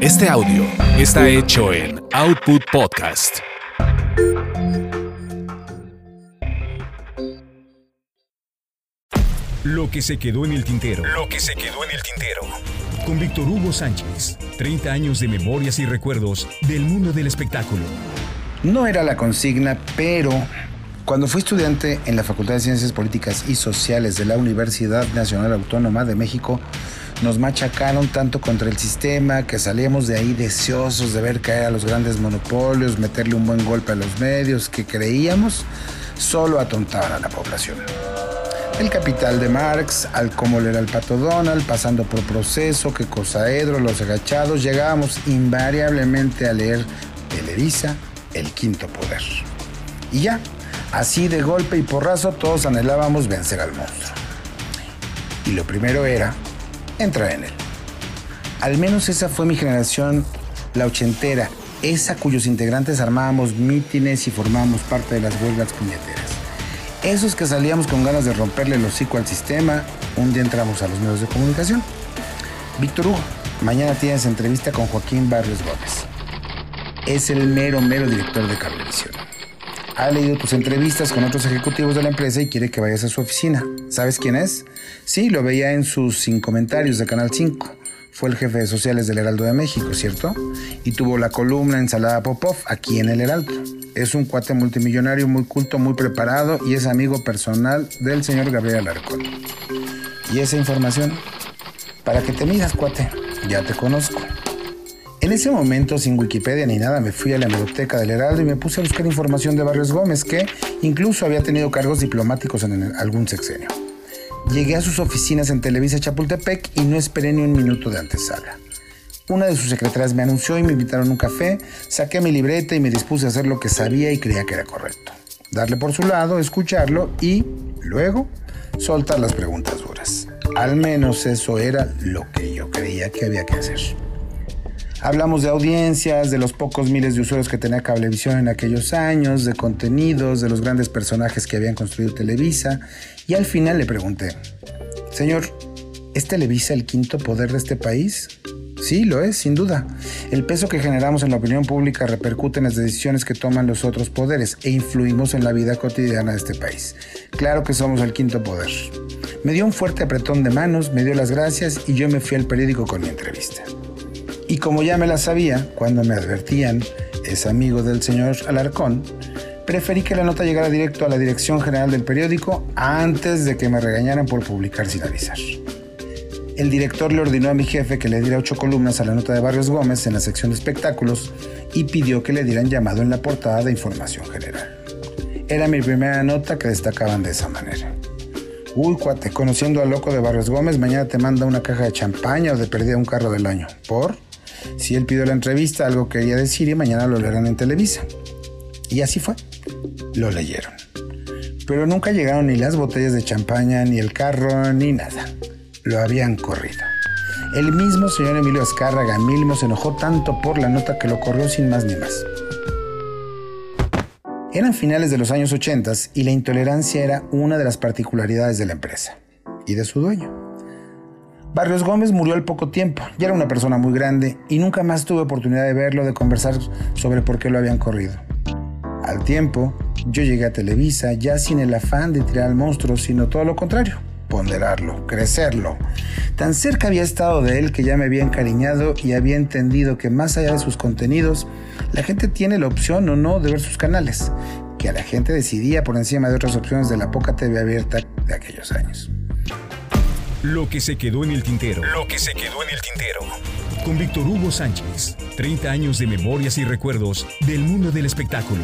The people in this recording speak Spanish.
Este audio está hecho en Output Podcast. Lo que se quedó en el tintero. Lo que se quedó en el tintero. Con Víctor Hugo Sánchez. 30 años de memorias y recuerdos del mundo del espectáculo. No era la consigna, pero cuando fui estudiante en la Facultad de Ciencias Políticas y Sociales de la Universidad Nacional Autónoma de México, nos machacaron tanto contra el sistema que salíamos de ahí deseosos de ver caer a los grandes monopolios, meterle un buen golpe a los medios que creíamos solo atontaban a la población. El capital de Marx, al cómo leer al pato Donald, pasando por proceso, que cosaedro, los agachados, llegábamos invariablemente a leer Televisa, el quinto poder. Y ya, así de golpe y porrazo, todos anhelábamos vencer al monstruo. Y lo primero era entrar en él. Al menos esa fue mi generación, la ochentera, esa cuyos integrantes armábamos mítines y formábamos parte de las huelgas puñeteras. Esos que salíamos con ganas de romperle el hocico al sistema, un día entramos a los medios de comunicación. Víctor Hugo, mañana tienes entrevista con Joaquín Barrios Gómez. Es el mero, mero director de Cablevisión. Ha leído tus entrevistas con otros ejecutivos de la empresa y quiere que vayas a su oficina. ¿Sabes quién es? Sí, lo veía en sus sin comentarios de Canal 5. Fue el jefe de sociales del Heraldo de México, ¿cierto? Y tuvo la columna Ensalada Popov aquí en el Heraldo. Es un cuate multimillonario, muy culto, muy preparado y es amigo personal del señor Gabriel Alarcón. ¿Y esa información? Para que te midas, cuate. Ya te conozco. En ese momento, sin Wikipedia ni nada, me fui a la biblioteca del Heraldo y me puse a buscar información de Barrios Gómez, que incluso había tenido cargos diplomáticos en algún sexenio. Llegué a sus oficinas en Televisa Chapultepec y no esperé ni un minuto de antesala. Una de sus secretarias me anunció y me invitaron a un café, saqué mi libreta y me dispuse a hacer lo que sabía y creía que era correcto. Darle por su lado, escucharlo y, luego, soltar las preguntas duras. Al menos eso era lo que yo creía que había que hacer. Hablamos de audiencias, de los pocos miles de usuarios que tenía Cablevisión en aquellos años, de contenidos, de los grandes personajes que habían construido Televisa, y al final le pregunté, Señor, ¿es Televisa el quinto poder de este país? Sí, lo es, sin duda. El peso que generamos en la opinión pública repercute en las decisiones que toman los otros poderes e influimos en la vida cotidiana de este país. Claro que somos el quinto poder. Me dio un fuerte apretón de manos, me dio las gracias y yo me fui al periódico con mi entrevista. Y como ya me la sabía, cuando me advertían, es amigo del señor Alarcón, preferí que la nota llegara directo a la dirección general del periódico antes de que me regañaran por publicar sin avisar el director le ordenó a mi jefe que le diera ocho columnas a la nota de Barrios Gómez en la sección de espectáculos y pidió que le dieran llamado en la portada de información general. Era mi primera nota que destacaban de esa manera. Uy, cuate, conociendo al loco de Barrios Gómez, mañana te manda una caja de champaña o de perdida un carro del año. ¿Por? Si él pidió la entrevista, algo quería decir y mañana lo leerán en Televisa. Y así fue. Lo leyeron. Pero nunca llegaron ni las botellas de champaña, ni el carro, ni nada lo habían corrido. El mismo señor Emilio Azcárraga Milmo se enojó tanto por la nota que lo corrió sin más ni más. Eran finales de los años 80 y la intolerancia era una de las particularidades de la empresa y de su dueño. Barrios Gómez murió al poco tiempo, ya era una persona muy grande y nunca más tuve oportunidad de verlo, de conversar sobre por qué lo habían corrido. Al tiempo, yo llegué a Televisa ya sin el afán de tirar al monstruo, sino todo lo contrario ponderarlo, crecerlo. Tan cerca había estado de él que ya me había encariñado y había entendido que más allá de sus contenidos, la gente tiene la opción o no de ver sus canales, que a la gente decidía por encima de otras opciones de la poca TV abierta de aquellos años. Lo que se quedó en el tintero. Lo que se quedó en el tintero. Con Víctor Hugo Sánchez, 30 años de memorias y recuerdos del mundo del espectáculo.